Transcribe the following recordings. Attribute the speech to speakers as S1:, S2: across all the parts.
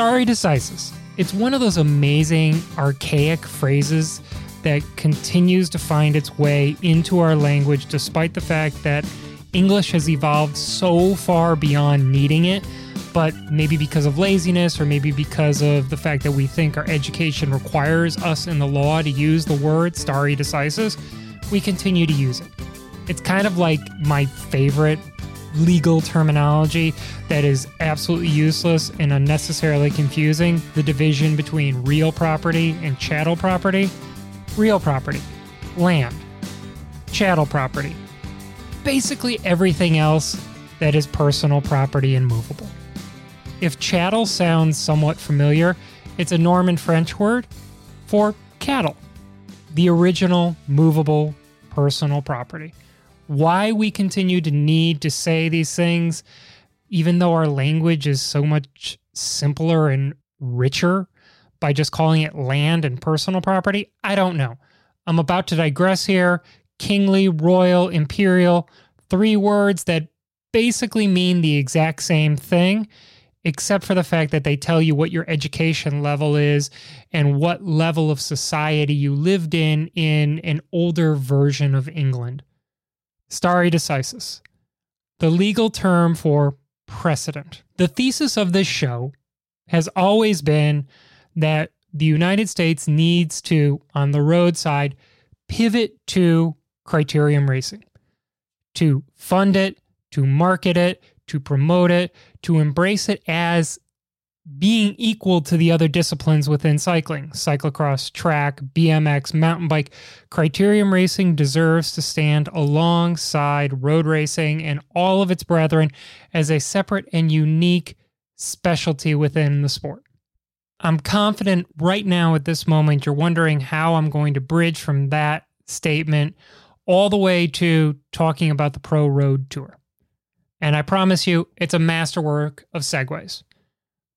S1: Stare decisis. It's one of those amazing, archaic phrases that continues to find its way into our language despite the fact that English has evolved so far beyond needing it. But maybe because of laziness, or maybe because of the fact that we think our education requires us in the law to use the word stare decisis, we continue to use it. It's kind of like my favorite legal terminology that is absolutely useless and unnecessarily confusing. The division between real property and chattel property. Real property, land, chattel property, basically everything else that is personal property and movable. If chattel sounds somewhat familiar, it's a Norman French word for cattle, the original movable personal property why we continue to need to say these things, even though our language is so much simpler and richer by just calling it land and personal property, I don't know. I'm about to digress here. Kingly, royal, imperial, three words that basically mean the exact same thing, except for the fact that they tell you what your education level is and what level of society you lived in in an older version of England. Stare decisis, the legal term for precedent. The thesis of this show has always been that the United States needs to, on the road side, pivot to criterium racing, to fund it, to market it, to promote it, to embrace it as being equal to the other disciplines within cycling cyclocross, track, BMX, mountain bike. Criterium racing deserves to stand alongside road racing and all of its brethren as a separate and unique specialty within the sport. I'm confident right now at this moment you're wondering how I'm going to bridge from that statement all the way to talking about the Pro Road Tour. And I promise you, it's a masterwork of segues.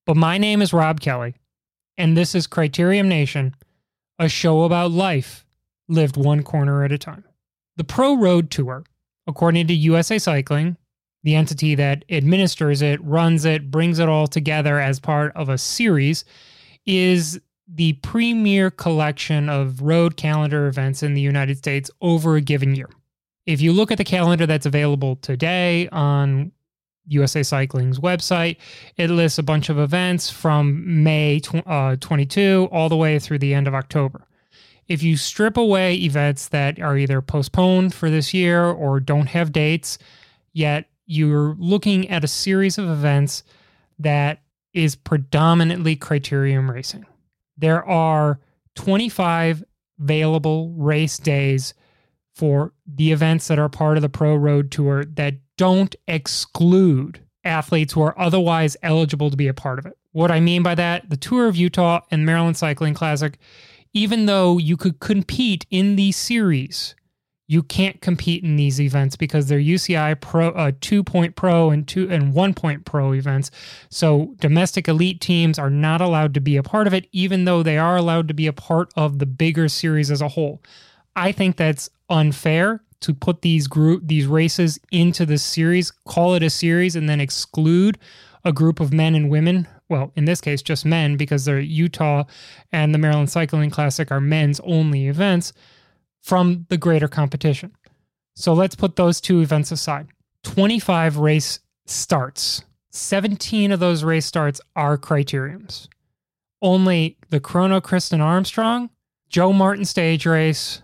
S1: But my name is Rob Kelly, and this is Criterium Nation, a show about life lived one corner at a time. The Pro Road Tour, according to USA Cycling, the entity that administers it, runs it, brings it all together as part of a series, is the premier collection of road calendar events in the United States over a given year. If you look at the calendar that's available today on USA Cycling's website. It lists a bunch of events from May tw- uh, 22 all the way through the end of October. If you strip away events that are either postponed for this year or don't have dates, yet you're looking at a series of events that is predominantly criterium racing. There are 25 available race days for the events that are part of the Pro Road Tour that don't exclude athletes who are otherwise eligible to be a part of it. What I mean by that, the Tour of Utah and Maryland Cycling Classic, even though you could compete in these series, you can't compete in these events because they're UCI Pro, uh, two point pro and two and one point pro events. So domestic elite teams are not allowed to be a part of it, even though they are allowed to be a part of the bigger series as a whole. I think that's unfair to put these group these races into the series, call it a series, and then exclude a group of men and women. Well, in this case, just men because the Utah and the Maryland Cycling Classic are men's only events from the greater competition. So let's put those two events aside. 25 race starts. 17 of those race starts are criteriums. Only the Chrono Kristin Armstrong, Joe Martin stage race,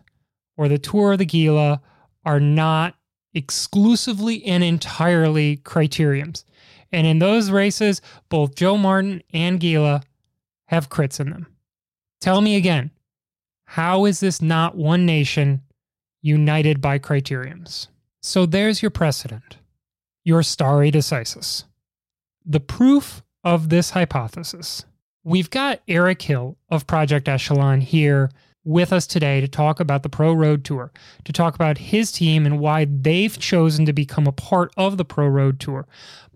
S1: or the Tour of the Gila are not exclusively and entirely criteriums. And in those races, both Joe Martin and Gila have crits in them. Tell me again, how is this not one nation united by criteriums? So there's your precedent, your stare decisis. The proof of this hypothesis. We've got Eric Hill of Project Echelon here with us today to talk about the Pro Road Tour, to talk about his team and why they've chosen to become a part of the Pro Road Tour.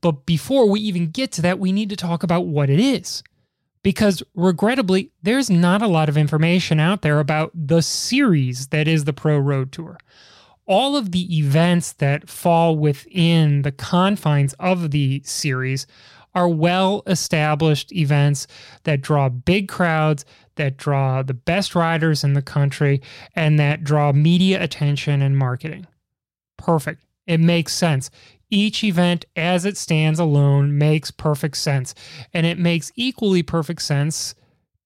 S1: But before we even get to that, we need to talk about what it is. Because regrettably, there's not a lot of information out there about the series that is the Pro Road Tour. All of the events that fall within the confines of the series are well established events that draw big crowds, that draw the best riders in the country, and that draw media attention and marketing. Perfect. It makes sense. Each event as it stands alone makes perfect sense. And it makes equally perfect sense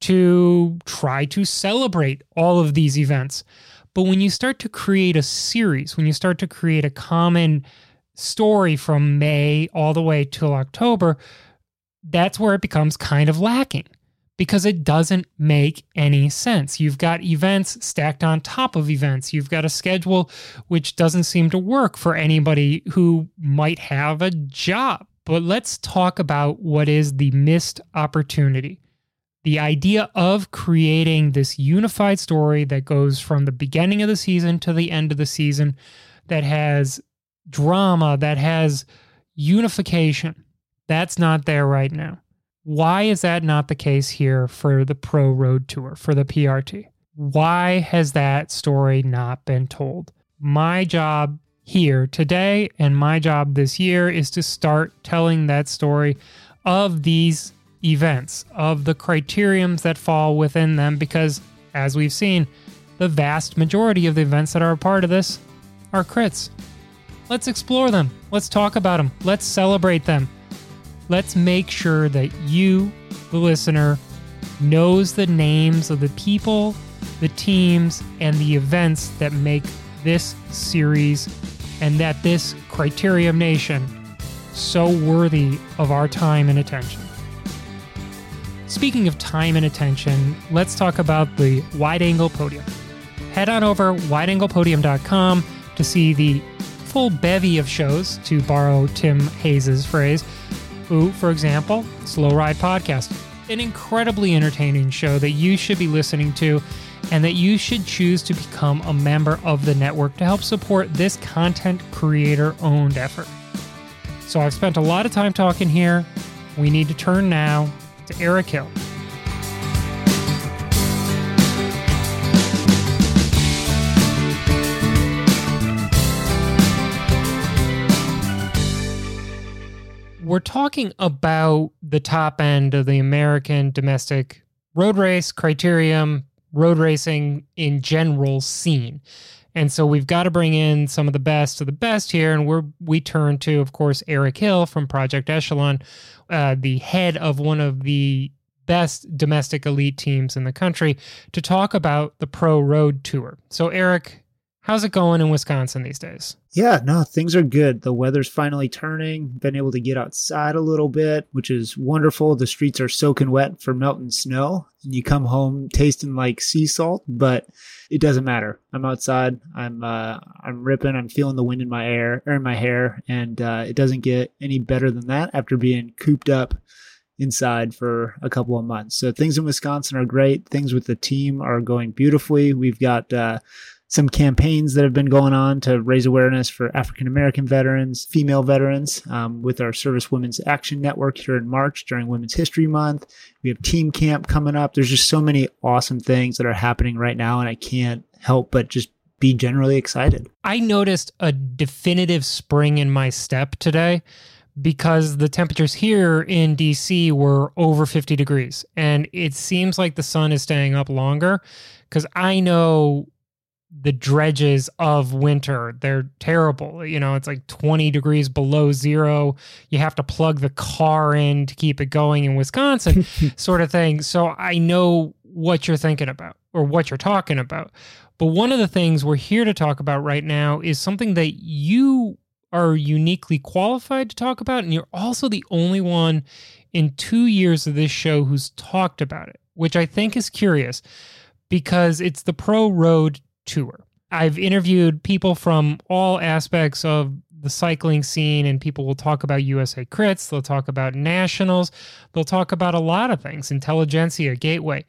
S1: to try to celebrate all of these events. But when you start to create a series, when you start to create a common story from May all the way till October, that's where it becomes kind of lacking because it doesn't make any sense. You've got events stacked on top of events. You've got a schedule which doesn't seem to work for anybody who might have a job. But let's talk about what is the missed opportunity. The idea of creating this unified story that goes from the beginning of the season to the end of the season, that has drama, that has unification, that's not there right now. Why is that not the case here for the Pro Road Tour, for the PRT? Why has that story not been told? My job here today and my job this year is to start telling that story of these events, of the criteriums that fall within them, because as we've seen, the vast majority of the events that are a part of this are crits. Let's explore them. Let's talk about them. Let's celebrate them let's make sure that you, the listener, knows the names of the people, the teams, and the events that make this series and that this Criterium Nation so worthy of our time and attention. Speaking of time and attention, let's talk about the wide angle podium. Head on over wideanglepodium.com to see the full bevy of shows, to borrow Tim Hayes' phrase, who, for example, Slow Ride Podcast, an incredibly entertaining show that you should be listening to and that you should choose to become a member of the network to help support this content creator owned effort. So I've spent a lot of time talking here. We need to turn now to Eric Hill. We're talking about the top end of the American domestic road race criterium, road racing in general scene. And so we've got to bring in some of the best of the best here. And we're, we turn to, of course, Eric Hill from Project Echelon, uh, the head of one of the best domestic elite teams in the country, to talk about the Pro Road Tour. So, Eric, How's it going in Wisconsin these days?
S2: Yeah, no, things are good. The weather's finally turning. Been able to get outside a little bit, which is wonderful. The streets are soaking wet from melting snow. And you come home tasting like sea salt, but it doesn't matter. I'm outside. I'm uh, I'm ripping. I'm feeling the wind in my air or in my hair, and uh, it doesn't get any better than that after being cooped up inside for a couple of months. So things in Wisconsin are great. Things with the team are going beautifully. We've got uh, some campaigns that have been going on to raise awareness for African American veterans, female veterans, um, with our Service Women's Action Network here in March during Women's History Month. We have Team Camp coming up. There's just so many awesome things that are happening right now, and I can't help but just be generally excited.
S1: I noticed a definitive spring in my step today because the temperatures here in DC were over 50 degrees. And it seems like the sun is staying up longer because I know the dredges of winter. They're terrible. You know, it's like 20 degrees below zero. You have to plug the car in to keep it going in Wisconsin, sort of thing. So I know what you're thinking about or what you're talking about. But one of the things we're here to talk about right now is something that you are uniquely qualified to talk about. And you're also the only one in two years of this show who's talked about it, which I think is curious because it's the Pro Road tour. I've interviewed people from all aspects of the cycling scene, and people will talk about USA Crits, they'll talk about nationals, they'll talk about a lot of things, intelligentsia, gateway.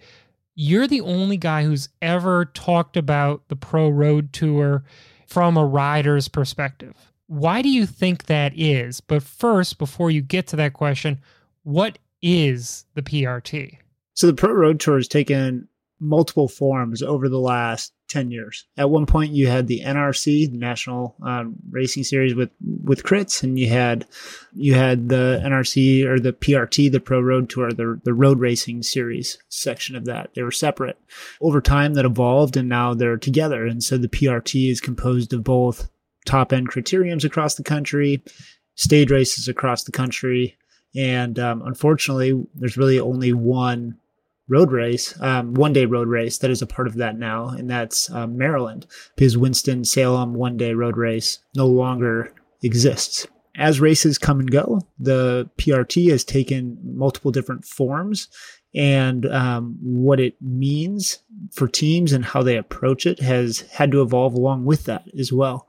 S1: You're the only guy who's ever talked about the pro road tour from a rider's perspective. Why do you think that is? But first, before you get to that question, what is the PRT?
S2: So the Pro Road Tour has taken multiple forms over the last 10 years. At one point, you had the NRC, the National uh, Racing Series with, with crits, and you had you had the NRC or the PRT, the Pro Road Tour, the, the road racing series section of that. They were separate. Over time, that evolved, and now they're together. And so the PRT is composed of both top end criteriums across the country, stage races across the country, and um, unfortunately, there's really only one road race, um, one day road race that is a part of that now, and that's um, Maryland, because Winston Salem one day road race no longer exists. As races come and go, the PRT has taken multiple different forms, and um, what it means for teams and how they approach it has had to evolve along with that as well.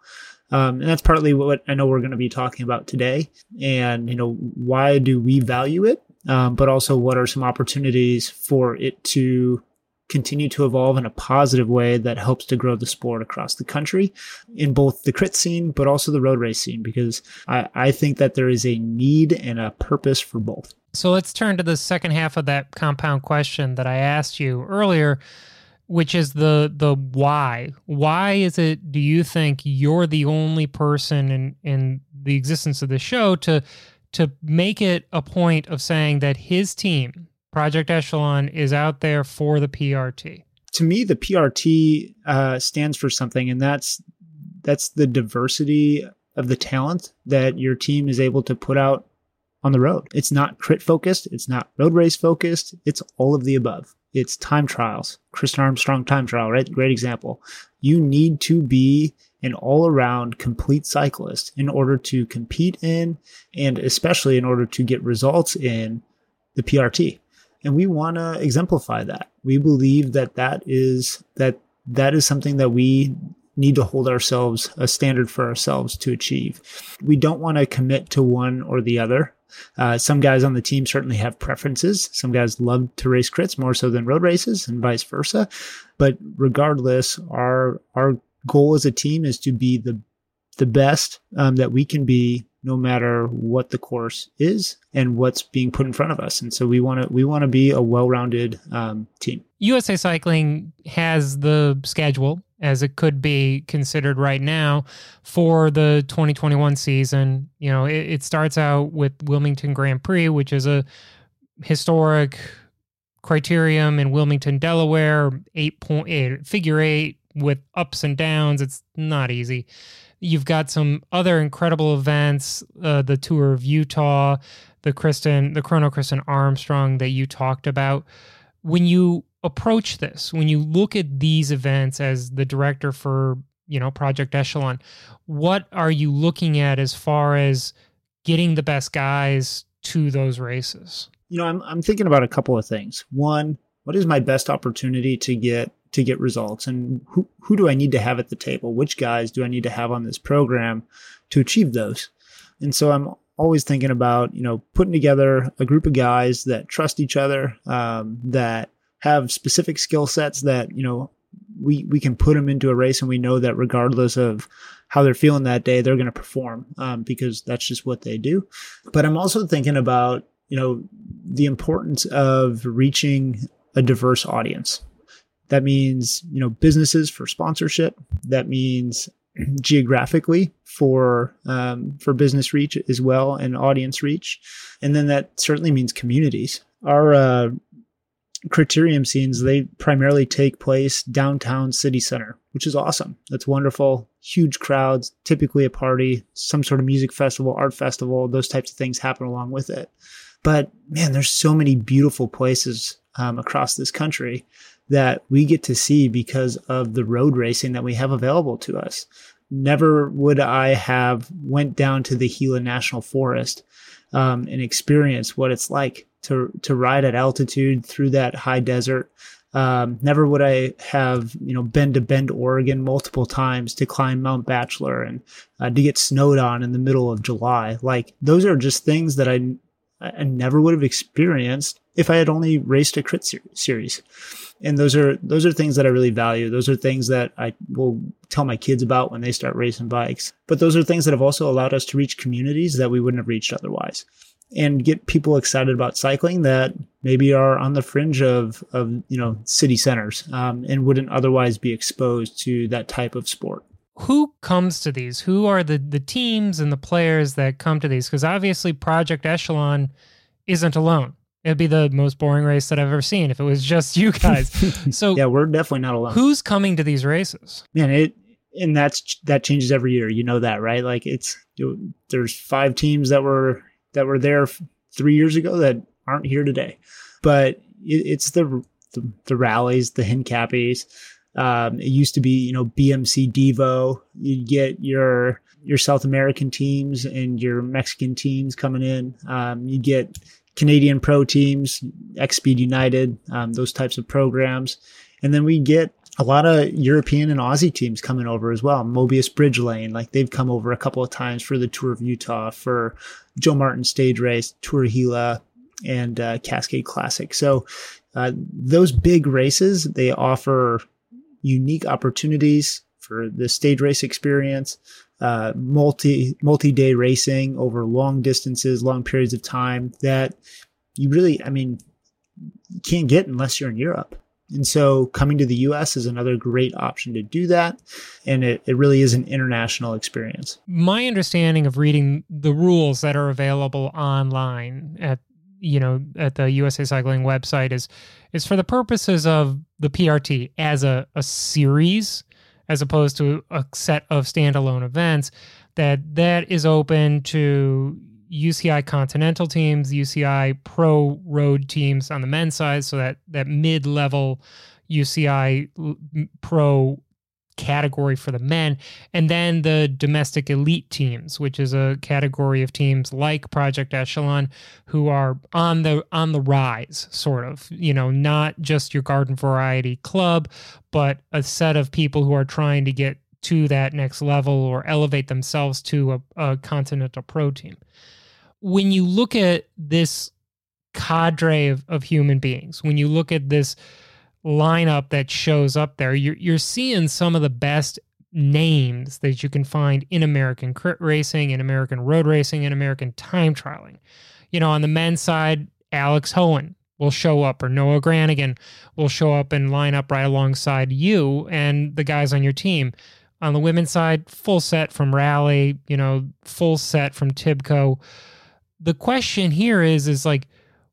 S2: Um, and that's partly what I know we're going to be talking about today. And, you know, why do we value it? Um, but also what are some opportunities for it to continue to evolve in a positive way that helps to grow the sport across the country in both the crit scene, but also the road race scene, because I, I think that there is a need and a purpose for both.
S1: So let's turn to the second half of that compound question that I asked you earlier, which is the the why. Why is it do you think you're the only person in in the existence of the show to to make it a point of saying that his team, Project Echelon, is out there for the PRT.
S2: To me, the PRT uh, stands for something, and that's that's the diversity of the talent that your team is able to put out on the road. It's not crit focused. It's not road race focused. It's all of the above. It's time trials. Chris Armstrong time trial, right? Great example. You need to be an all around complete cyclist in order to compete in and especially in order to get results in the PRT. And we want to exemplify that. We believe that that is that that is something that we need to hold ourselves a standard for ourselves to achieve. We don't want to commit to one or the other. Uh, some guys on the team certainly have preferences. Some guys love to race crits more so than road races, and vice versa. But regardless, our our goal as a team is to be the the best um, that we can be no matter what the course is and what's being put in front of us. And so we want to we want to be a well-rounded um, team.
S1: Usa cycling has the schedule as it could be considered right now for the 2021 season. You know it, it starts out with wilmington grand prix which is a historic criterium in wilmington delaware eight point eight figure eight with ups and downs. It's not easy. You've got some other incredible events, uh, the tour of Utah, the Kristin, the Chrono Kristin Armstrong that you talked about. When you approach this, when you look at these events as the director for, you know, Project Echelon, what are you looking at as far as getting the best guys to those races?
S2: You know, I'm I'm thinking about a couple of things. One, what is my best opportunity to get to get results and who, who do I need to have at the table? Which guys do I need to have on this program to achieve those? And so I'm always thinking about, you know, putting together a group of guys that trust each other, um, that have specific skill sets that, you know, we, we can put them into a race and we know that regardless of how they're feeling that day, they're going to perform um, because that's just what they do. But I'm also thinking about, you know, the importance of reaching a diverse audience. That means, you know, businesses for sponsorship. That means geographically for um, for business reach as well and audience reach, and then that certainly means communities. Our uh, criterium scenes they primarily take place downtown city center, which is awesome. That's wonderful. Huge crowds, typically a party, some sort of music festival, art festival, those types of things happen along with it. But man, there's so many beautiful places um, across this country that we get to see because of the road racing that we have available to us. Never would I have went down to the Gila National Forest um, and experienced what it's like to to ride at altitude through that high desert. Um, never would I have you know been to Bend, Oregon multiple times to climb Mount Bachelor and uh, to get snowed on in the middle of July. Like those are just things that I I never would have experienced if I had only raced a crit ser- series and those are those are things that I really value. Those are things that I will tell my kids about when they start racing bikes. But those are things that have also allowed us to reach communities that we wouldn't have reached otherwise. and get people excited about cycling that maybe are on the fringe of, of you know city centers um, and wouldn't otherwise be exposed to that type of sport
S1: who comes to these who are the the teams and the players that come to these because obviously project echelon isn't alone it'd be the most boring race that i've ever seen if it was just you guys so
S2: yeah we're definitely not alone
S1: who's coming to these races
S2: man it and that's that changes every year you know that right like it's there's five teams that were that were there three years ago that aren't here today. But it, it's the, the, the rallies, the Hincapies. Um, it used to be, you know, BMC Devo. You get your your South American teams and your Mexican teams coming in. Um, you get Canadian pro teams, X Speed United, um, those types of programs, and then we get a lot of European and Aussie teams coming over as well. Mobius Bridge Lane, like they've come over a couple of times for the Tour of Utah, for Joe Martin Stage Race, Tour Gila, and uh, Cascade Classic. So uh, those big races they offer unique opportunities for the stage race experience, uh, multi multi day racing over long distances, long periods of time that you really, I mean, you can't get unless you're in Europe. And so coming to the US is another great option to do that. And it, it really is an international experience.
S1: My understanding of reading the rules that are available online at you know at the USA Cycling website is is for the purposes of the PRT as a, a series as opposed to a set of standalone events that that is open to UCI Continental teams, UCI Pro Road teams on the men's side, so that that mid level UCI mm, Pro category for the men, and then the domestic elite teams, which is a category of teams like Project Echelon, who are on the on the rise, sort of. You know, not just your garden variety club, but a set of people who are trying to get to that next level or elevate themselves to a, a continental pro team when you look at this cadre of, of human beings, when you look at this lineup that shows up there, you're, you're seeing some of the best names that you can find in American crit racing, in American road racing, in American time trialing. You know, on the men's side, Alex Hoehn will show up, or Noah Granigan will show up and line up right alongside you and the guys on your team. On the women's side, full set from Rally, you know, full set from Tibco the question here is is like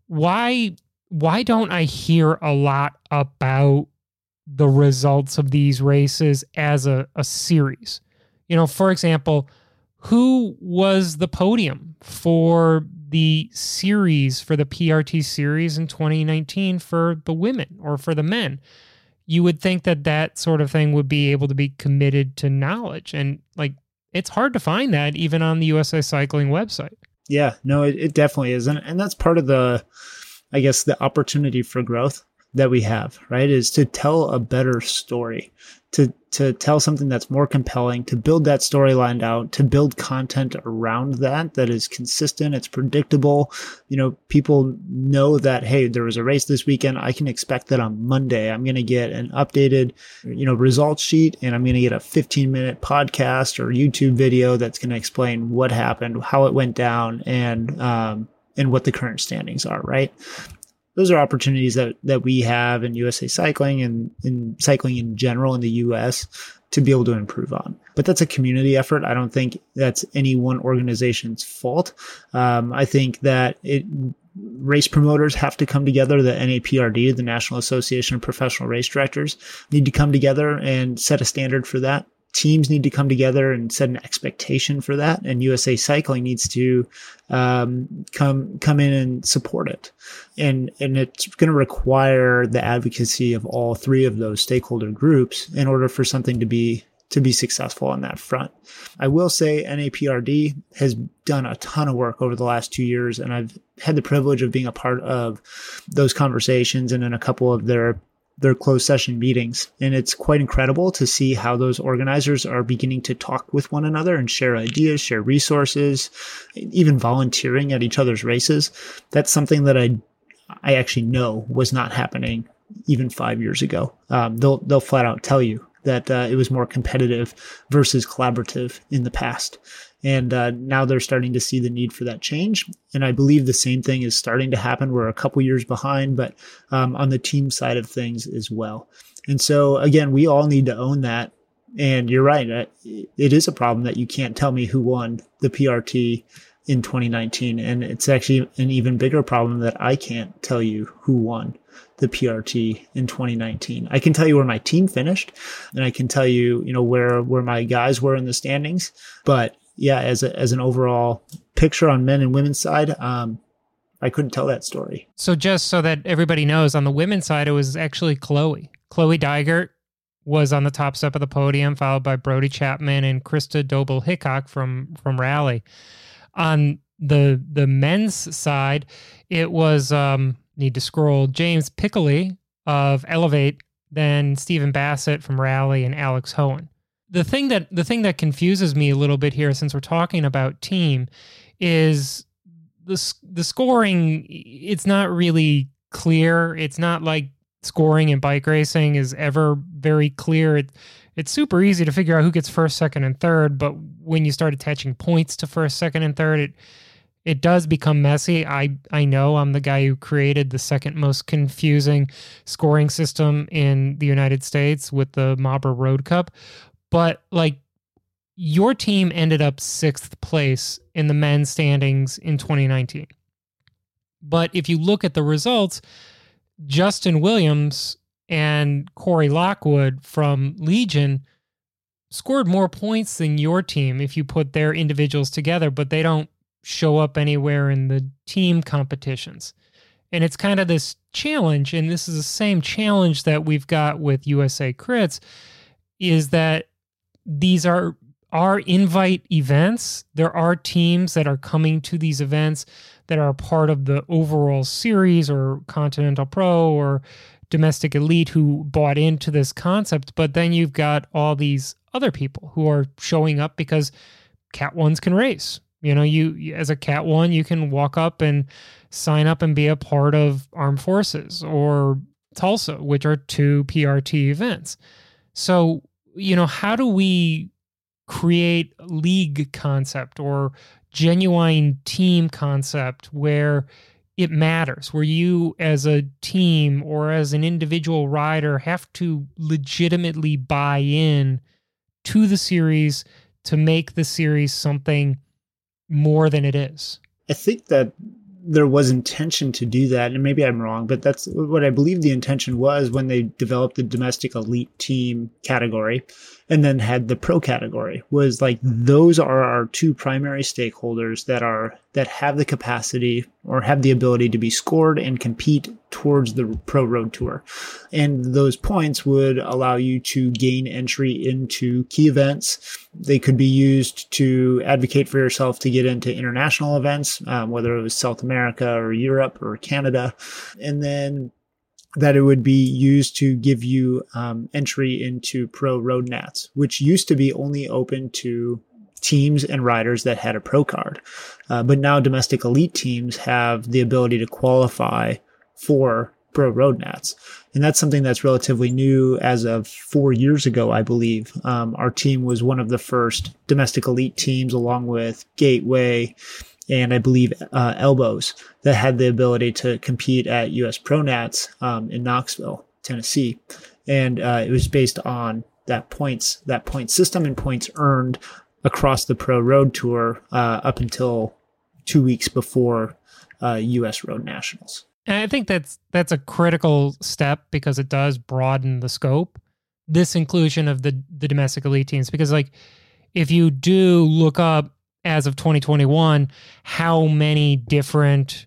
S1: why why don't I hear a lot about the results of these races as a, a series? You know, for example, who was the podium for the series for the PRT series in 2019 for the women or for the men? You would think that that sort of thing would be able to be committed to knowledge. And like, it's hard to find that even on the USA Cycling website.
S2: Yeah, no, it, it definitely is. And, and that's part of the, I guess, the opportunity for growth that we have, right? Is to tell a better story, to to tell something that's more compelling, to build that storyline out, to build content around that that is consistent, it's predictable. You know, people know that hey, there was a race this weekend. I can expect that on Monday I'm going to get an updated, you know, results sheet and I'm going to get a 15 minute podcast or YouTube video that's going to explain what happened, how it went down, and um, and what the current standings are, right? those are opportunities that that we have in USA Cycling and in cycling in general in the US to be able to improve on. But that's a community effort. I don't think that's any one organization's fault. Um, I think that it race promoters have to come together. The NAPRD, the National Association of Professional Race Directors, need to come together and set a standard for that teams need to come together and set an expectation for that, and USA Cycling needs to um, come come in and support it. And and it's going to require the advocacy of all three of those stakeholder groups in order for something to be to be successful on that front. I will say NAPRD has done a ton of work over the last two years, and I've had the privilege of being a part of those conversations and in a couple of their their closed session meetings. And it's quite incredible to see how those organizers are beginning to talk with one another and share ideas, share resources, even volunteering at each other's races. That's something that I, I actually know was not happening even five years ago. Um, they'll, they'll flat out tell you that uh, it was more competitive versus collaborative in the past. And uh, now they're starting to see the need for that change. And I believe the same thing is starting to happen. We're a couple years behind, but um, on the team side of things as well. And so, again, we all need to own that. And you're right. Uh, it is a problem that you can't tell me who won the PRT in 2019. And it's actually an even bigger problem that I can't tell you who won the PRT in 2019. I can tell you where my team finished and I can tell you, you know, where, where my guys were in the standings. But yeah, as a, as an overall picture on men and women's side, um, I couldn't tell that story.
S1: So just so that everybody knows, on the women's side, it was actually Chloe. Chloe Dygert was on the top step of the podium, followed by Brodie Chapman and Krista Doebel-Hickok from from Rally. On the the men's side, it was um, need to scroll James Piccoli of Elevate, then Stephen Bassett from Rally, and Alex Hoehn. The thing that the thing that confuses me a little bit here, since we're talking about team, is the the scoring. It's not really clear. It's not like scoring in bike racing is ever very clear. It, it's super easy to figure out who gets first, second, and third, but when you start attaching points to first, second, and third, it it does become messy. I I know I'm the guy who created the second most confusing scoring system in the United States with the Marlboro Road Cup, but like your team ended up 6th place in the men's standings in 2019. But if you look at the results, Justin Williams and Corey Lockwood from Legion scored more points than your team if you put their individuals together, but they don't show up anywhere in the team competitions. And it's kind of this challenge, and this is the same challenge that we've got with USA Crits, is that these are are invite events. There are teams that are coming to these events that are part of the overall series or Continental Pro or domestic elite who bought into this concept. But then you've got all these other people who are showing up because Cat ones can race. You know, you as a Cat 1, you can walk up and sign up and be a part of Armed Forces or Tulsa, which are two PRT events. So, you know, how do we create league concept or genuine team concept where it matters, where you as a team or as an individual rider have to legitimately buy in to the series to make the series something more than it is.
S2: I think that there was intention to do that, and maybe I'm wrong, but that's what I believe the intention was when they developed the domestic elite team category and then had the pro category was like those are our two primary stakeholders that are that have the capacity or have the ability to be scored and compete towards the pro road tour. And those points would allow you to gain entry into key events. They could be used to advocate for yourself to get into international events um, whether it was south america or europe or canada. And then that it would be used to give you um, entry into pro road nats, which used to be only open to teams and riders that had a pro card. Uh, but now domestic elite teams have the ability to qualify for pro road nats. And that's something that's relatively new as of four years ago, I believe. Um, our team was one of the first domestic elite teams along with Gateway and I believe uh, Elbowz that had the ability to compete at US Pro Nats um, in Knoxville, Tennessee, and uh, it was based on that points that point system and points earned across the Pro Road Tour uh, up until two weeks before US uh, Road Nationals.
S1: And I think that's that's a critical step because it does broaden the scope. This inclusion of the the domestic elite teams, because like if you do look up as of 2021 how many different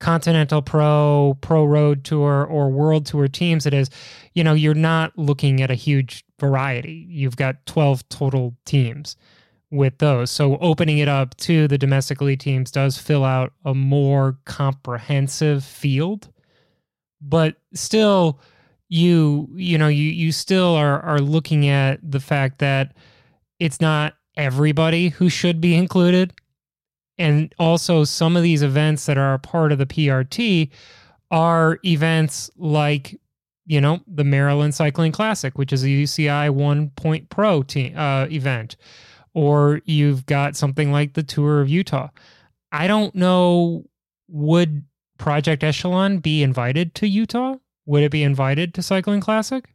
S1: Continental Pro, Pro Road Tour, or World Tour teams it is, you know, you're not looking at a huge variety. You've got 12 total teams with those. So opening it up to the domestic elite teams does fill out a more comprehensive field. But still you you know you you still are are looking at the fact that it's not everybody who should be included. And also, some of these events that are a part of the PRT are events like, you know, the Maryland Cycling Classic, which is a UCI One Point Pro team, uh, event, or you've got something like the Tour of Utah. I don't know, would Project Echelon be invited to Utah? Would it be invited to Cycling Classic?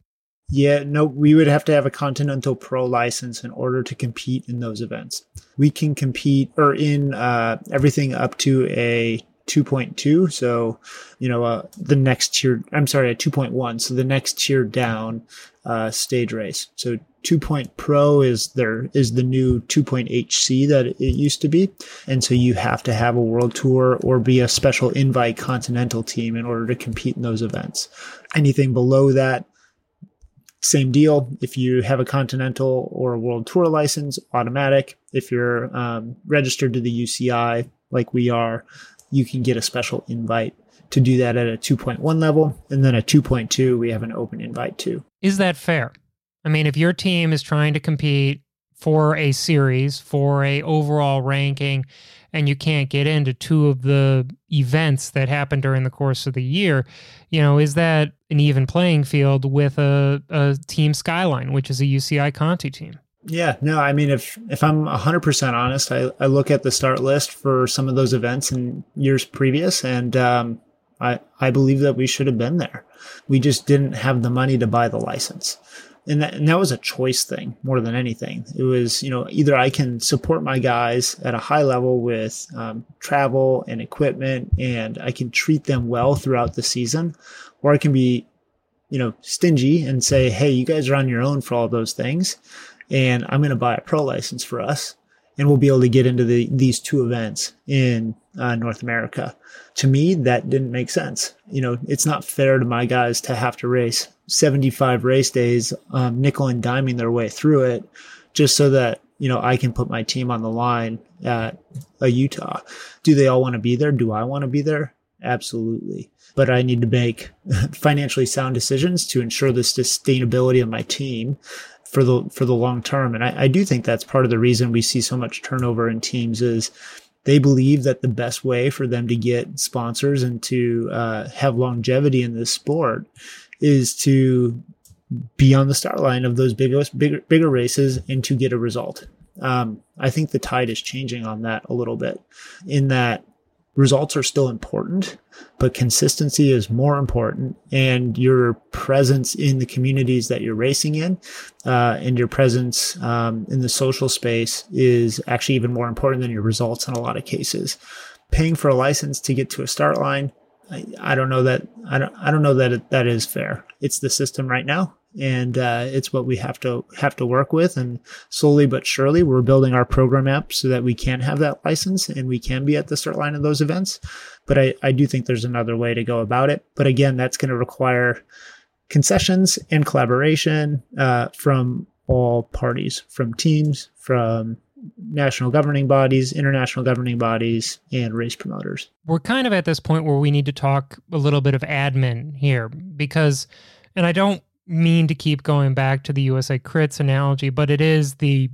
S2: Yeah, no, we would have to have a Continental Pro license in order to compete in those events. We can compete or in uh, everything up to a 2.2. So, you know, uh, the next tier, I'm sorry, a 2.1. So the next tier down uh, stage race. So 2. Pro is there is the new 2.HC that it used to be. And so you have to have a world tour or be a special invite continental team in order to compete in those events. Anything below that, same deal. If you have a continental or a world tour license, automatic. If you're um, registered to the UCI, like we are, you can get a special invite to do that at a 2.1 level. And then a 2.2, we have an open invite to.
S1: Is that fair? I mean, if your team is trying to compete for a series, for a overall ranking, and you can't get into two of the events that happen during the course of the year, you know, is that an even playing field with a, a team Skyline, which is a UCI Conti team?
S2: Yeah, no, I mean, if if I'm 100% honest, I, I look at the start list for some of those events in years previous, and um, I, I believe that we should have been there. We just didn't have the money to buy the license. And that, and that was a choice thing more than anything. It was, you know, either I can support my guys at a high level with um, travel and equipment and I can treat them well throughout the season, or I can be, you know, stingy and say, hey, you guys are on your own for all those things and I'm going to buy a pro license for us, and we'll be able to get into the, these two events in uh, North America. To me, that didn't make sense. You know, it's not fair to my guys to have to race 75 race days, um, nickel and diming their way through it, just so that you know I can put my team on the line at a Utah. Do they all want to be there? Do I want to be there? Absolutely. But I need to make financially sound decisions to ensure the sustainability of my team for the for the long term. And I, I do think that's part of the reason we see so much turnover in teams is they believe that the best way for them to get sponsors and to uh, have longevity in this sport is to be on the start line of those biggest bigger bigger races and to get a result. Um, I think the tide is changing on that a little bit in that results are still important, but consistency is more important. And your presence in the communities that you're racing in, uh, and your presence um, in the social space is actually even more important than your results in a lot of cases. Paying for a license to get to a start line, I, don't know that I don't I don't know that it, that is fair. It's the system right now, and uh, it's what we have to have to work with. And slowly but surely, we're building our program app so that we can have that license and we can be at the start line of those events. But I, I do think there's another way to go about it. But again, that's going to require concessions and collaboration uh, from all parties, from teams, from national governing bodies, international governing bodies, and race promoters.
S1: We're kind of at this point where we need to talk a little bit of admin here because, and I don't mean to keep going back to the USA Crits analogy, but it is the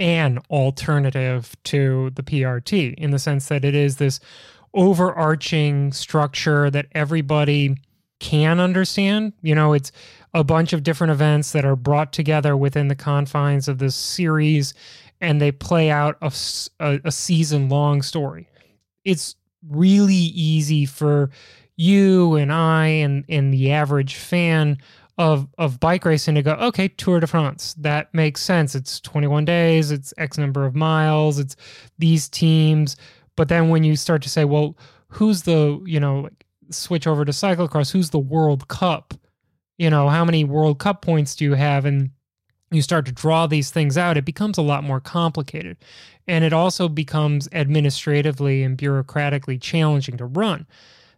S1: an alternative to the PRT in the sense that it is this overarching structure that everybody can understand. You know, it's a bunch of different events that are brought together within the confines of this series and they play out a, a, a season long story. It's really easy for you and I and, and the average fan of of bike racing to go okay tour de france. That makes sense. It's 21 days. It's x number of miles. It's these teams. But then when you start to say well who's the you know like switch over to cyclocross? Who's the world cup? You know how many world cup points do you have? And you start to draw these things out it becomes a lot more complicated and it also becomes administratively and bureaucratically challenging to run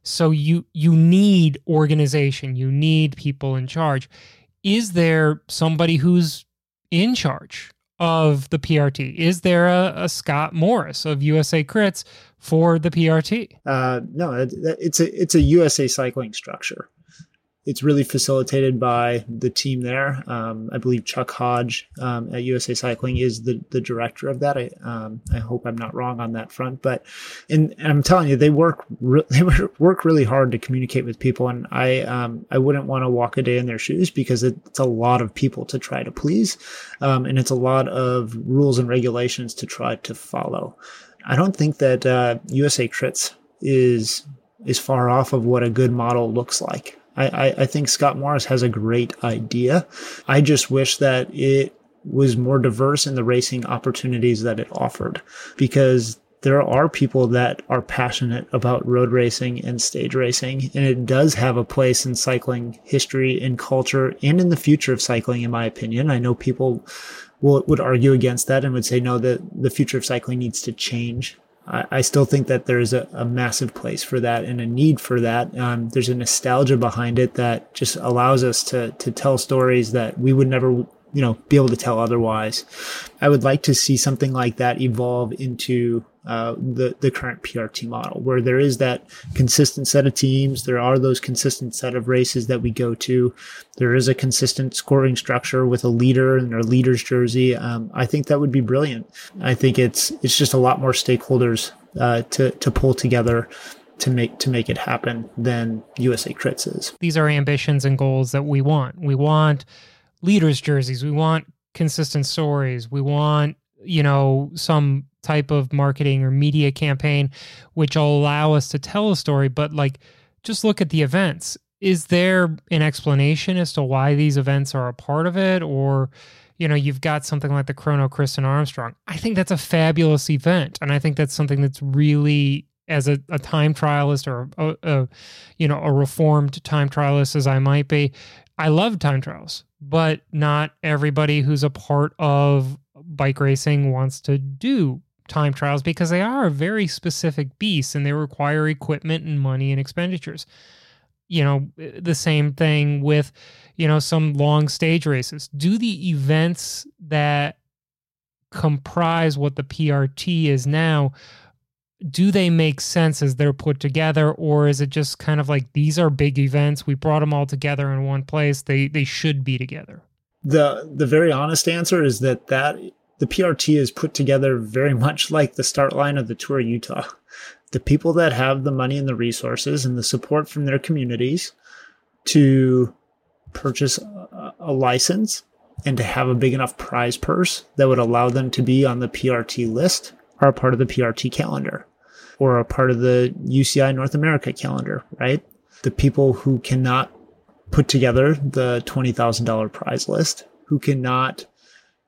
S1: so you you need organization, you need people in charge. Is there somebody who's in charge of the PRT? Is there a, a Scott Morris of USA Crits for the PRT?
S2: Uh, no, it's a it's a USA cycling structure. It's really facilitated by the team there. Um, I believe Chuck Hodge um, at USA Cycling is the, the director of that. I, um, I hope I'm not wrong on that front, but and, and I'm telling you, they work re- they work really hard to communicate with people, and I um, I wouldn't want to walk a day in their shoes because it's a lot of people to try to please, um, and it's a lot of rules and regulations to try to follow. I don't think that uh, USA Crits is is far off of what a good model looks like. I, I, think Scott Morris has a great idea. I just wish that it was more diverse in the racing opportunities that it offered because there are people that are passionate about road racing and stage racing, and it does have a place in cycling history and culture and in the future of cycling, in my opinion. I know people would argue against that and would say, no, that the future of cycling needs to change I, still think that there's a, a, massive place for that and a need for that. Um, there's a nostalgia behind it that just allows us to to tell stories that we would never, you know, be able to tell otherwise. I would like to see something like that evolve into uh, the the current PRT model, where there is that consistent set of teams. There are those consistent set of races that we go to. There is a consistent scoring structure with a leader and their leader's jersey. Um, I think that would be brilliant. I think it's it's just a lot more stakeholders uh, to to pull together to make to make it happen than USA Crits is.
S1: These are ambitions and goals that we want. We want leaders jerseys. We want consistent stories. We want you know some type of marketing or media campaign which will allow us to tell a story but like just look at the events. Is there an explanation as to why these events are a part of it? Or you know you've got something like the chrono Kristin armstrong. I think that's a fabulous event and i think that's something that's really as a, a time trialist or a, a, you know a reformed time trialist as i might be i love time trials but not everybody who's a part of bike racing wants to do time trials because they are a very specific beast and they require equipment and money and expenditures. You know, the same thing with, you know, some long stage races. Do the events that comprise what the PRT is now do they make sense as they're put together or is it just kind of like these are big events we brought them all together in one place they they should be together
S2: the the very honest answer is that that the PRT is put together very much like the start line of the Tour Utah. The people that have the money and the resources and the support from their communities to purchase a, license and to have a big enough prize purse that would allow them to be on the PRT list are part of the PRT calendar or a part of the UCI North America calendar, right? The people who cannot put together the $20,000 prize list, who cannot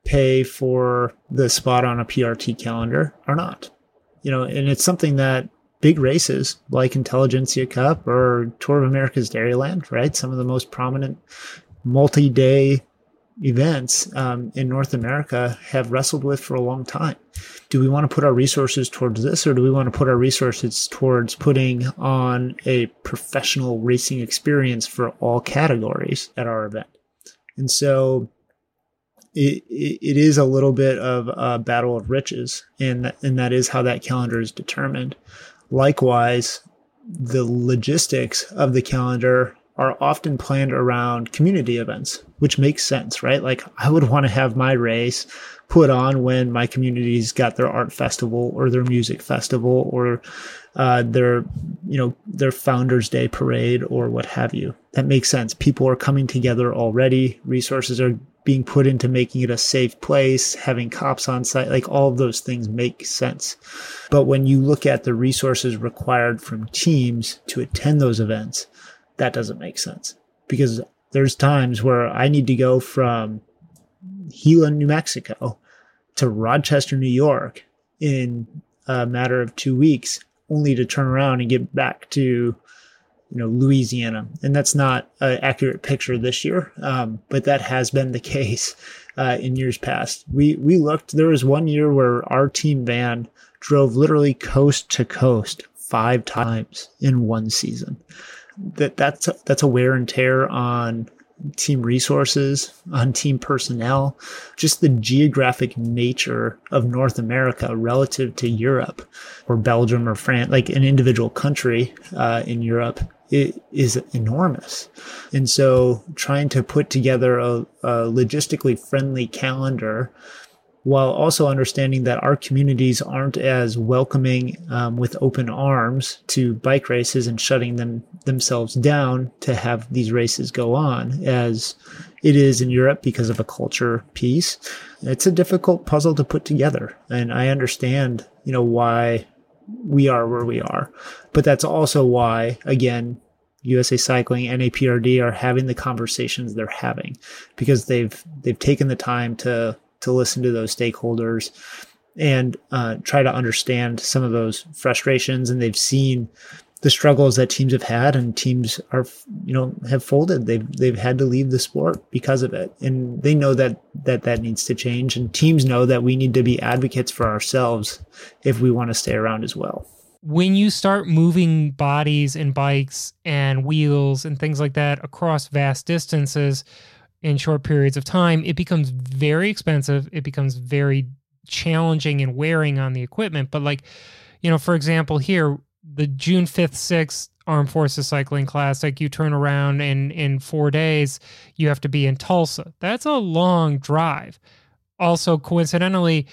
S2: pay for the spot on a PRT calendar or not. You know, and it's something that big races like Intelligentsia Cup or Tour of America's Dairyland, right? Some of the most prominent multi day events um, in North America have wrestled with for a long time. Do we want to put our resources towards this or do we want to put our resources towards putting on a professional racing experience for all categories at our event? And so it, it is a little bit of a battle of riches, and that, and that is how that calendar is determined. Likewise, the logistics of the calendar are often planned around community events, which makes sense, right? Like I would want to have my race put on when my community's got their art festival or their music festival or uh, their you know their founders day parade or what have you that makes sense people are coming together already resources are being put into making it a safe place, having cops on site, like all those things make sense. But when you look at the resources required from teams to attend those events, that doesn't make sense because there's times where I need to go from Gila, New Mexico to Rochester, New York in a matter of two weeks, only to turn around and get back to you know Louisiana, and that's not an accurate picture this year, um, but that has been the case uh, in years past. We we looked. There was one year where our team van drove literally coast to coast five times in one season. That that's a, that's a wear and tear on team resources, on team personnel, just the geographic nature of North America relative to Europe or Belgium or France, like an individual country uh, in Europe is enormous. And so trying to put together a, a logistically friendly calendar while also understanding that our communities aren't as welcoming um, with open arms to bike races and shutting them themselves down to have these races go on as it is in Europe because of a culture piece. It's a difficult puzzle to put together. And I understand, you know, why we are where we are. But that's also why, again, USA Cycling and APRD are having the conversations they're having because they've they've taken the time to to listen to those stakeholders and uh, try to understand some of those frustrations and they've seen the struggles that teams have had and teams are you know have folded. They've they've had to leave the sport because of it. And they know that that that needs to change. And teams know that we need to be advocates for ourselves if we want to stay around as well.
S1: When you start moving bodies and bikes and wheels and things like that across vast distances in short periods of time it becomes very expensive. It becomes very challenging and wearing on the equipment. But like you know for example here the June 5th, 6th Armed Forces Cycling Classic, you turn around and in four days, you have to be in Tulsa. That's a long drive. Also, coincidentally,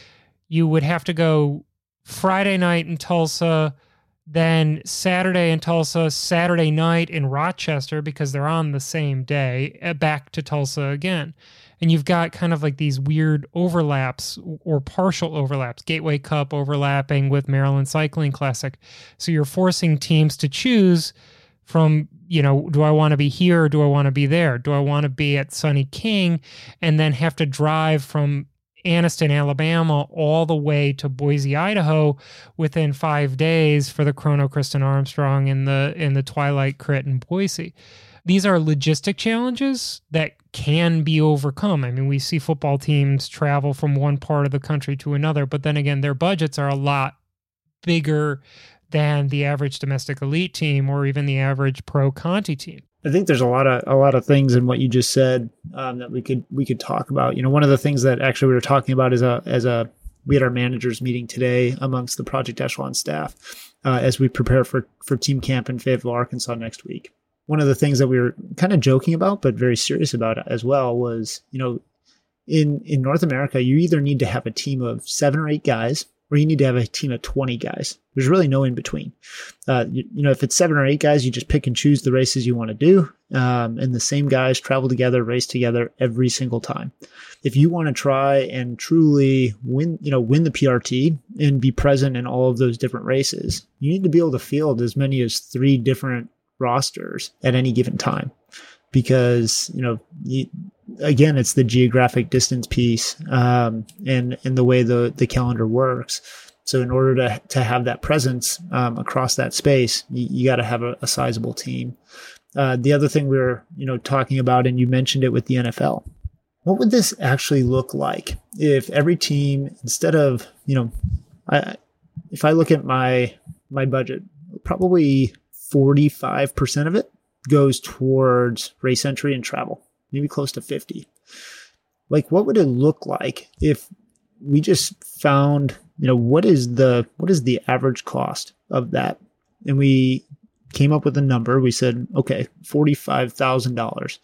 S1: you would have to go Friday night in Tulsa, then Saturday in Tulsa, Saturday night in Rochester because they're on the same day, eh, back to Tulsa again. And you've got kind of like these weird overlaps or partial overlaps gateway cup overlapping with maryland cycling classic. So you're forcing teams to choose from you know do i want to be here or do i want to be there? Do i want to be at sunny king and then have to drive from Anniston, Alabama, all the way to Boise, Idaho, within five days for the Chrono Kristin Armstrong in the in the Twilight Crit in Boise these are logistic challenges that can be overcome. I mean, we see football teams travel from one part of the country to another, but then again, their budgets are a lot bigger than the average domestic elite team or even the average pro Conti team.
S2: I think there's a lot of a lot of things in what you just said um, that we could we could talk about. You know, one of the things that actually we were talking about is a as a we had our managers meeting today amongst the Project Echelon staff uh, as we prepare for for team camp in Fayetteville, Arkansas next week one of the things that we were kind of joking about, but very serious about as well was, you know, in in North America, you either need to have a team of seven or eight guys, or you need to have a team of twenty guys. There's really no in between. Uh, you, you, know, if it's seven or eight guys, you just pick and choose the races you want to do, um, and the same guys travel together, race together every single time. If you want to try and truly win, you know, win the PRT and be present in all of those different races, you need to be able to field as many as three different rosters at any given time because you know you, again it's the geographic distance piece um, and and the way the the calendar works. So in order to to have that presence um, across that space you, you got to have a, a, sizable team. Uh, the other thing we were you know talking about and you mentioned it with the NFL what would this actually look like if every team instead of you know I, if I look at my my budget probably 45% of it goes towards race entry and travel, maybe close to 50. Like what would it look like if we just found, you know, what is the what is the average cost of that? And we came up with a number. We said, okay, $45,000.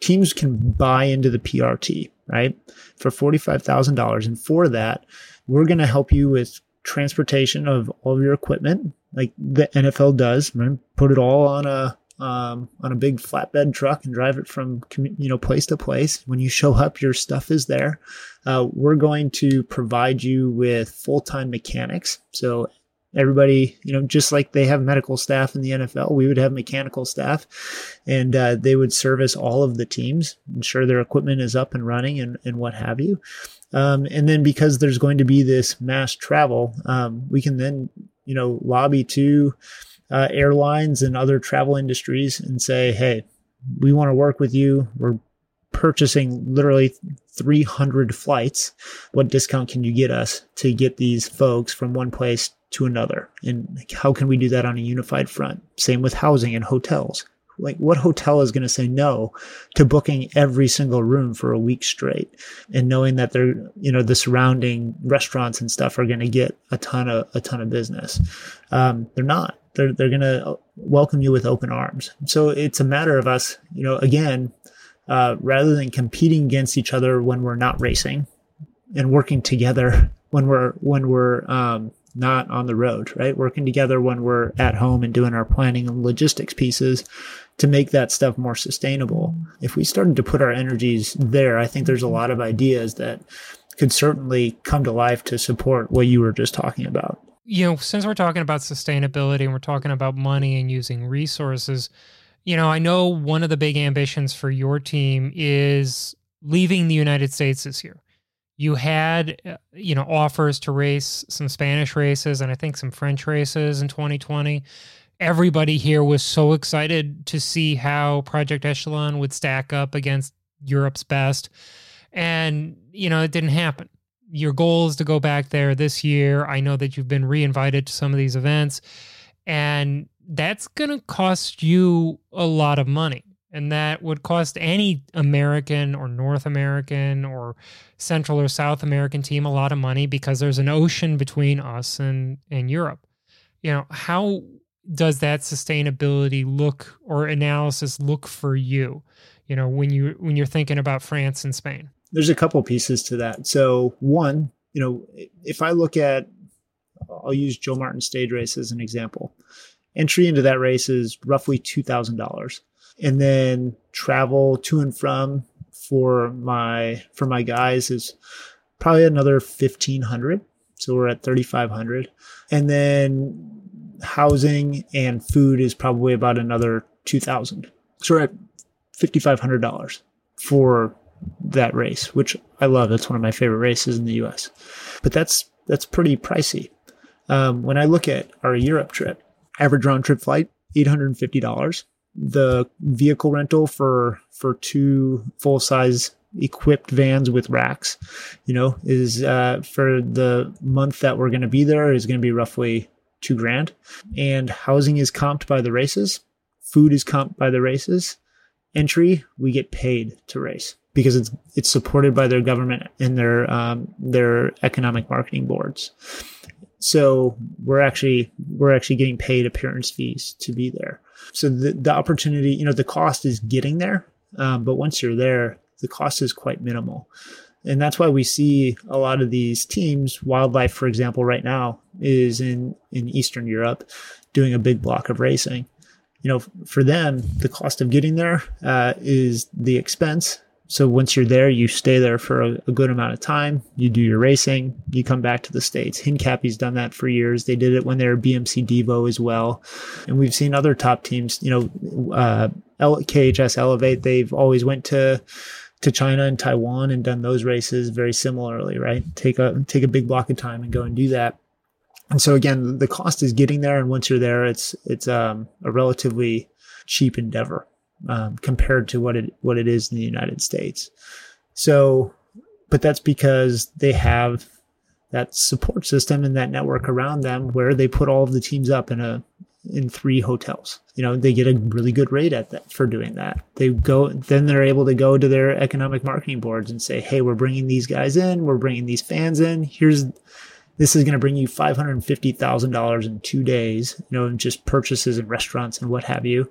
S2: Teams can buy into the PRT, right? For $45,000 and for that, we're going to help you with transportation of all of your equipment like the NFL does, right? put it all on a um, on a big flatbed truck and drive it from you know place to place. When you show up, your stuff is there. Uh, we're going to provide you with full time mechanics. So everybody, you know, just like they have medical staff in the NFL, we would have mechanical staff, and uh, they would service all of the teams, ensure their equipment is up and running, and and what have you. Um, and then because there's going to be this mass travel, um, we can then you know, lobby to uh, airlines and other travel industries and say, hey, we want to work with you. We're purchasing literally 300 flights. What discount can you get us to get these folks from one place to another? And how can we do that on a unified front? Same with housing and hotels like what hotel is going to say no to booking every single room for a week straight and knowing that they're you know the surrounding restaurants and stuff are going to get a ton of a ton of business um, they're not they're they're going to welcome you with open arms. So it's a matter of us, you know, again, uh, rather than competing against each other when we're not racing, and working together when we're when we're um, not on the road, right? Working together when we're at home and doing our planning and logistics pieces to make that stuff more sustainable. If we started to put our energies there, I think there's a lot of ideas that could certainly come to life to support what you were just talking about.
S1: You know, since we're talking about sustainability and we're talking about money and using resources, you know, I know one of the big ambitions for your team is leaving the United States this year you had uh, you know offers to race some Spanish races and I think some French races in 2020. Everybody here was so excited to see how Project Echelon would stack up against Europe's best. And you know, it didn't happen. Your goal is to go back there this year. I know that you've been reinvited to some of these events and that's going to cost you a lot of money and that would cost any American or North American or Central or South American team a lot of money because there's an ocean between us and, and Europe. You know, how does that sustainability look or analysis look for you? You know, when you when you're thinking about France and Spain?
S2: There's a couple pieces to that. So one, you know, if I look at I'll use Joe Martin stage race as an example. Entry into that race is roughly two thousand dollars and then travel to and from for my for my guys is probably another 1500 so we're at 3500 and then housing and food is probably about another 2000 so we're at $5500 for that race which i love. It's one of my favorite races in the us but that's that's pretty pricey. Um, when i look at our europe trip average round trip flight $850 the vehicle rental for for two full size equipped vans with racks, you know, is uh, for the month that we're going to be there is going to be roughly two grand. And housing is comped by the races, food is comped by the races. Entry, we get paid to race because it's it's supported by their government and their um, their economic marketing boards. So we're actually we're actually getting paid appearance fees to be there. So the, the opportunity, you know, the cost is getting there, um, but once you're there, the cost is quite minimal. And that's why we see a lot of these teams, wildlife, for example, right now is in, in Eastern Europe doing a big block of racing. You know, for them, the cost of getting there uh, is the expense so once you're there, you stay there for a, a, good amount of time. You do your racing. You come back to the states. Hincapie's done that for years. They did it when they were BMC Devo as well, and we've seen other top teams. You know, uh, KHS Elevate. They've always went to to China and Taiwan and done those races very similarly. Right? Take a take a big block of time and go and do that. And so again, the cost is getting there, and once you're there, it's it's um, a relatively cheap endeavor um, compared to what it what it is in the United States. So, but that's because they have that support system and that network around them where they put all of the teams up in a in three hotels. You know, they get a really good rate at that for doing that. They go, then they're able to go to their economic marketing boards and say, "Hey, we're bringing these guys in. We're bringing these fans in. Here's this is going to bring you five hundred fifty thousand dollars in two days. You know, just purchases and restaurants and what have you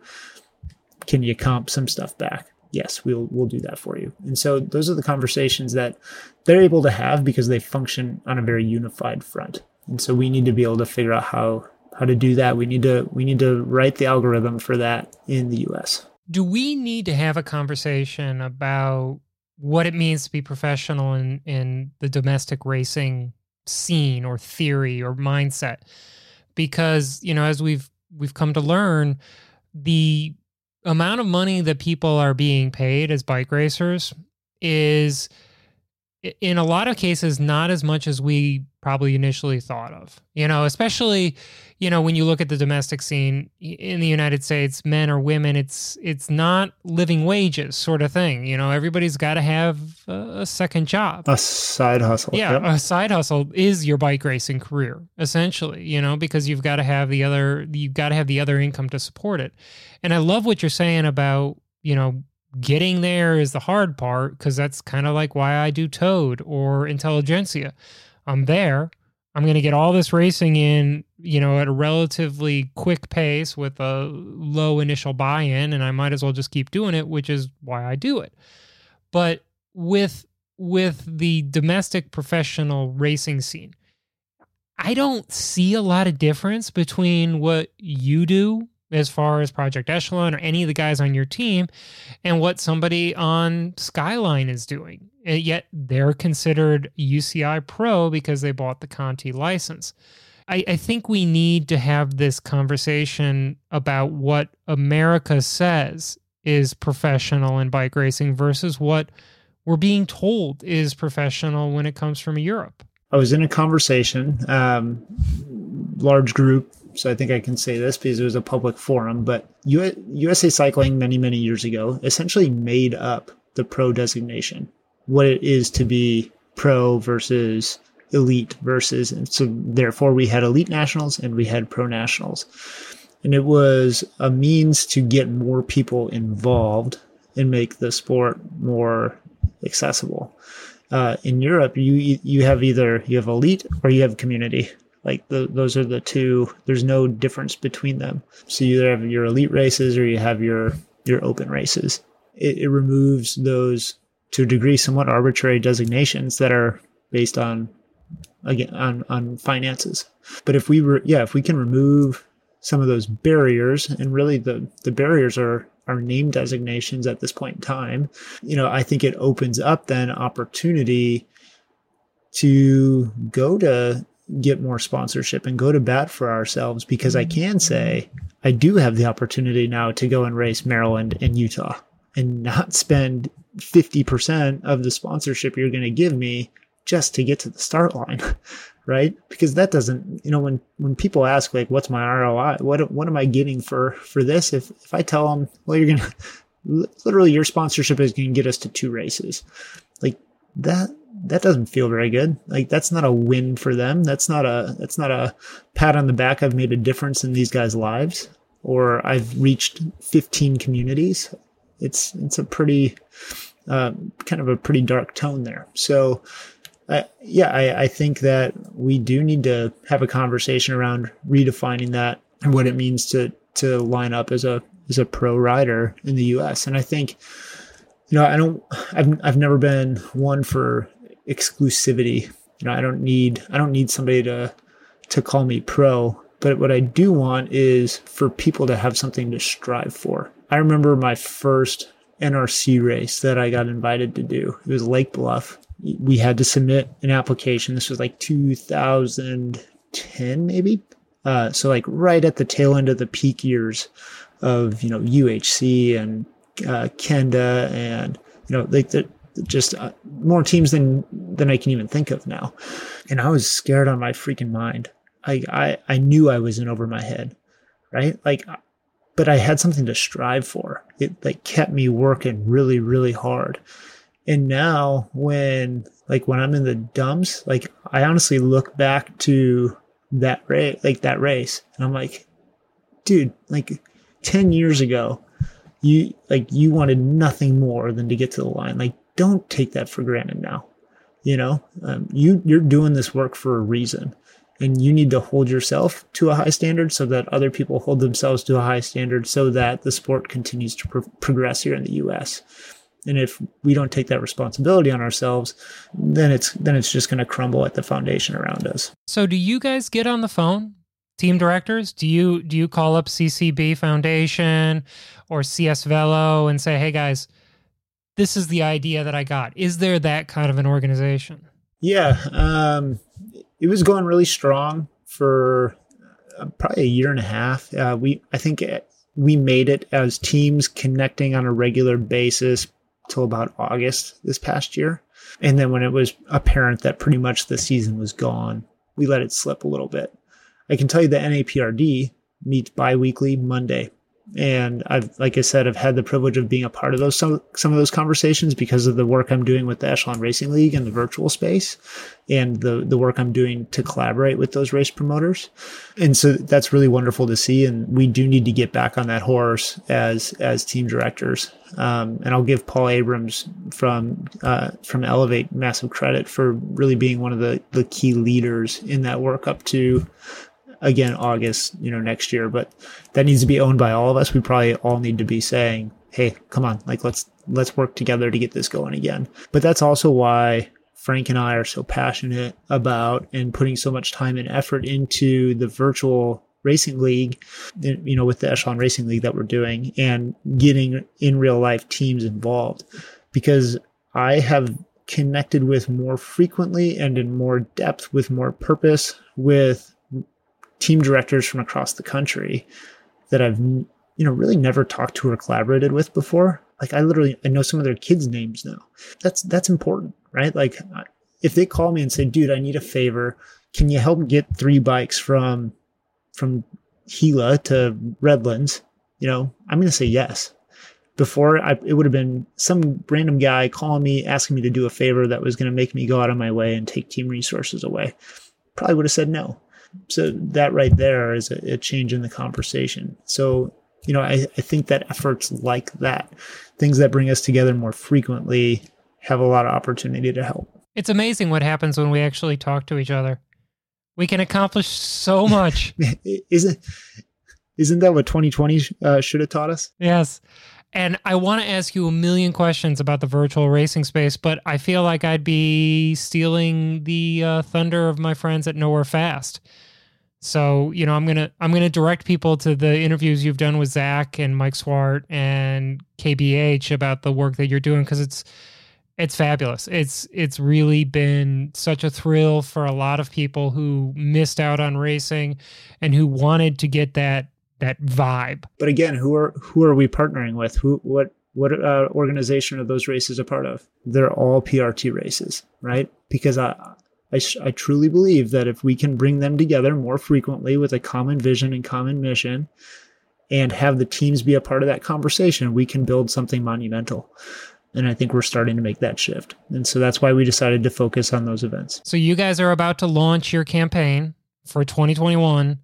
S2: can you comp some stuff back? Yes, we'll we'll do that for you. And so those are the conversations that they're able to have because they function on a very unified front. And so we need to be able to figure out how how to do that. We need to we need to write the algorithm for that in the US.
S1: Do we need to have a conversation about what it means to be professional in in the domestic racing scene or theory or mindset? Because, you know, as we've we've come to learn, the amount of money that people are being paid as bike racers is in a lot of cases not as much as we probably initially thought of you know especially you know when you look at the domestic scene in the united states men or women it's it's not living wages sort of thing you know everybody's got to have a second job
S2: a side hustle
S1: yeah yep. a side hustle is your bike racing career essentially you know because you've got to have the other you've got to have the other income to support it and i love what you're saying about you know getting there is the hard part because that's kind of like why I do Toad or Intelligentsia. I'm there, I'm going to get all this racing in, you know, at a relatively quick pace with a low initial buy in, and I might as well just keep doing it, which is why I do it. But with with the domestic professional racing scene, I don't see a lot of difference between what you do as far as Project Echelon or any of the guys on your team and what somebody on Skyline is doing. And yet they're considered UCI Pro because they bought the Conti license. I, I think we need to have this conversation about what America says is professional in bike racing versus what we're being told is professional when it comes from Europe.
S2: I was in a conversation, um, large group, so I think I can say this because it was a public forum. But USA Cycling many many years ago essentially made up the pro designation, what it is to be pro versus elite versus, and so therefore we had elite nationals and we had pro nationals, and it was a means to get more people involved and make the sport more accessible. Uh, in Europe, you you have either you have elite or you have community. Like the, those are the two. There's no difference between them. So you either have your elite races or you have your your open races. It, it removes those to a degree somewhat arbitrary designations that are based on again on on finances. But if we were yeah, if we can remove some of those barriers and really the the barriers are are name designations at this point in time, you know, I think it opens up then opportunity to go to get more sponsorship and go to bat for ourselves because I mm. can say I do have the opportunity now to go and race Maryland and Utah and not spend 50% of the sponsorship you're going to give me just to get to the start line. right? Because that doesn't, you know, when when people ask like, "What's my ROI? What what am I getting for for this?" If if I tell them, "Well, you're gonna literally your sponsorship is going to get us to two races," like that that doesn't feel very good. Like that's not a win for them. That's not a that's not a pat on the back. I've made a difference in these guys' lives, or I've reached 15 communities. It's it's a pretty uh, kind of a pretty dark tone there. So uh, yeah, I, I think that we do need to have a conversation around redefining that and what it means to to line up as a as a pro rider in the U.S. And I think, you know, I don't, I've I've never been one for exclusivity. You know, I don't need I don't need somebody to to call me pro. But what I do want is for people to have something to strive for. I remember my first NRC race that I got invited to do. It was Lake Bluff we had to submit an application. This was like 2010, maybe. Uh, so like right at the tail end of the peak years of you know UHC and uh, Kenda and you know like the, just uh, more teams than than I can even think of now. And I was scared on my freaking mind. I I I knew I was in over my head, right? Like, but I had something to strive for. It like kept me working really really hard. And now when like when I'm in the dumps, like I honestly look back to that race, like that race, and I'm like, dude, like 10 years ago, you like you wanted nothing more than to get to the line. Like, don't take that for granted now. You know, um, you you're doing this work for a reason, and you need to hold yourself to a high standard so that other people hold themselves to a high standard, so that the sport continues to pro- progress here in the U.S. And if we don't take that responsibility on ourselves, then it's then it's just going to crumble at the foundation around us.
S1: So do you guys get on the phone? Team directors, do you do you call up CCB Foundation or CS Velo and say, "Hey guys, this is the idea that I got." Is there that kind of an organization?
S2: Yeah, um, it was going really strong for uh, probably a year and a half. Uh, we, I think, we made it as teams connecting on a regular basis, till about August this past year. And then when it was apparent that pretty much the season was gone, we let it slip a little bit. I can tell you the NAPRD meets biweekly Monday. And I've, like I said, I've had the privilege of being a part of those some some of those conversations because of the work I'm doing with the Echelon Racing League and the virtual space, and the the work I'm doing to collaborate with those race promoters, and so that's really wonderful to see. And we do need to get back on that horse as as team directors. Um, and I'll give Paul Abrams from uh, from Elevate massive credit for really being one of the the key leaders in that work up to again August, you know, next year. But that needs to be owned by all of us. We probably all need to be saying, "Hey, come on, like let's let's work together to get this going again." But that's also why Frank and I are so passionate about and putting so much time and effort into the virtual racing league, you know, with the Echelon Racing League that we're doing and getting in real life teams involved because I have connected with more frequently and in more depth with more purpose with team directors from across the country that I've you know really never talked to or collaborated with before. Like I literally I know some of their kids' names now. That's that's important, right? Like if they call me and say, "Dude, I need a favor. Can you help get three bikes from from Gila to Redlands?" You know, I'm going to say yes. Before I, it would have been some random guy calling me asking me to do a favor that was going to make me go out of my way and take team resources away. Probably would have said no. So that right there is a, a change in the conversation. So, you know, I, I think that efforts like that, things that bring us together more frequently, have a lot of opportunity to help.
S1: It's amazing what happens when we actually talk to each other. We can accomplish so much.
S2: isn't isn't that what 2020 uh, should have taught us?
S1: Yes. And I want to ask you a million questions about the virtual racing space, but I feel like I'd be stealing the uh, thunder of my friends at Nowhere Fast. So you know, I'm gonna I'm gonna direct people to the interviews you've done with Zach and Mike Swart and KDH about the work that you're doing because it's it's fabulous. It's it's really been such a thrill for a lot of people who missed out on racing and who wanted to get that that vibe.
S2: But again, who are who are we partnering with? Who what what uh, organization are those races a part of? They're all PRT races, right? Because I, I, I truly believe that if we can bring them together more frequently with a common vision and common mission, and have the teams be a part of that conversation, we can build something monumental. And I think we're starting to make that shift. And so that's why we decided to focus on those events.
S1: So you guys are about to launch your campaign for 2021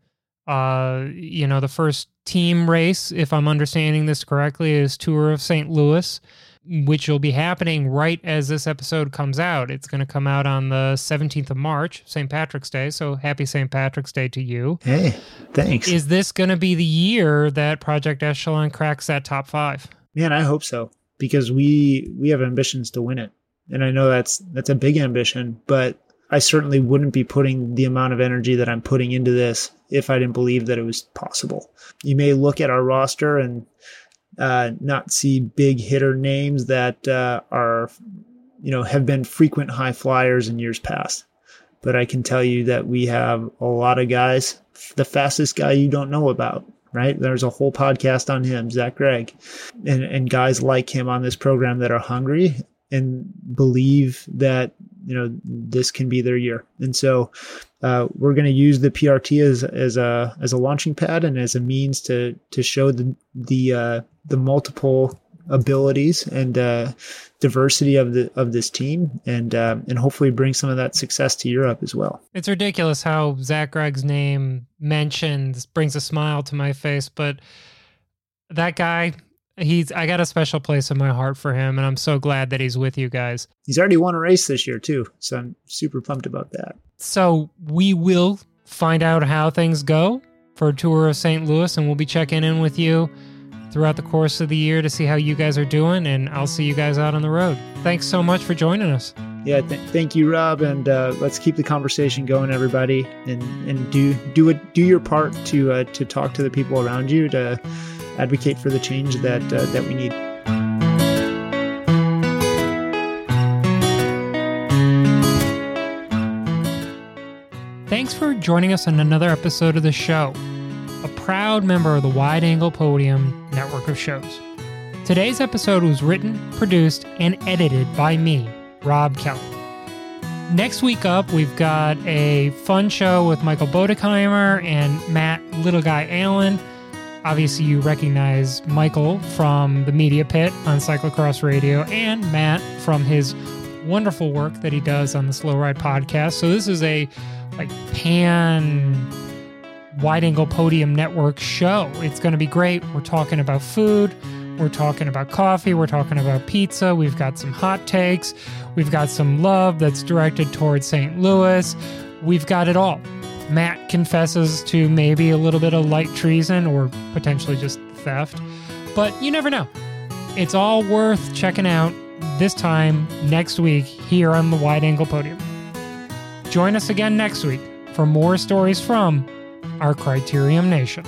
S1: uh, you know, the first team race, if I'm understanding this correctly, is Tour of St. Louis, which will be happening right as this episode comes out. It's going to come out on the 17th of March, St. Patrick's Day. So happy St. Patrick's Day to you.
S2: Hey, thanks.
S1: Is this going to be the year that Project Echelon cracks that top five?
S2: Man, I hope so because we we have ambitions to win it, and I know that's that's a big ambition, but I certainly wouldn't be putting the amount of energy that I'm putting into this if I didn't believe that it was possible. You may look at our roster and uh, not see big hitter names that uh, are, you know, have been frequent high flyers in years past. But I can tell you that we have a lot of guys. The fastest guy you don't know about, right? There's a whole podcast on him, Zach Gregg, and, and guys like him on this program that are hungry and believe that you know this can be their year. And so uh, we're going to use the PRT as as a as a launching pad and as a means to to show the the uh, the multiple abilities and uh, diversity of the of this team, and uh, and hopefully bring some of that success to Europe as well.
S1: It's ridiculous how Zach Gregg's name mentions brings a smile to my face, but that guy he's I got a special place in my heart for him, and I'm so glad that he's with you guys.
S2: He's already won a race this year too, so I'm super pumped about that.
S1: So we will find out how things go for a tour of St. Louis, and we'll be checking in with you throughout the course of the year to see how you guys are doing, and I'll see you guys out on the road. Thanks so much for joining us.
S2: Yeah, th- thank you, Rob, and uh, let's keep the conversation going, everybody, and and do do it do your part to uh, to talk to the people around you to advocate for the change that uh, that we need.
S1: Thanks for joining us on another episode of the show, a proud member of the Wide Angle Podium network of shows. Today's episode was written, produced, and edited by me, Rob Kelly. Next week up, we've got a fun show with Michael Bodekeimer and Matt Little Guy Allen Obviously, you recognize Michael from the Media Pit on Cyclocross Radio and Matt from his wonderful work that he does on the Slow Ride podcast. So this is a like pan wide angle podium network show. It's going to be great. We're talking about food, we're talking about coffee, we're talking about pizza, we've got some hot takes, we've got some love that's directed towards St. Louis. We've got it all. Matt confesses to maybe a little bit of light treason or potentially just theft, but you never know. It's all worth checking out this time next week here on the Wide Angle Podium. Join us again next week for more stories from our Criterium Nation.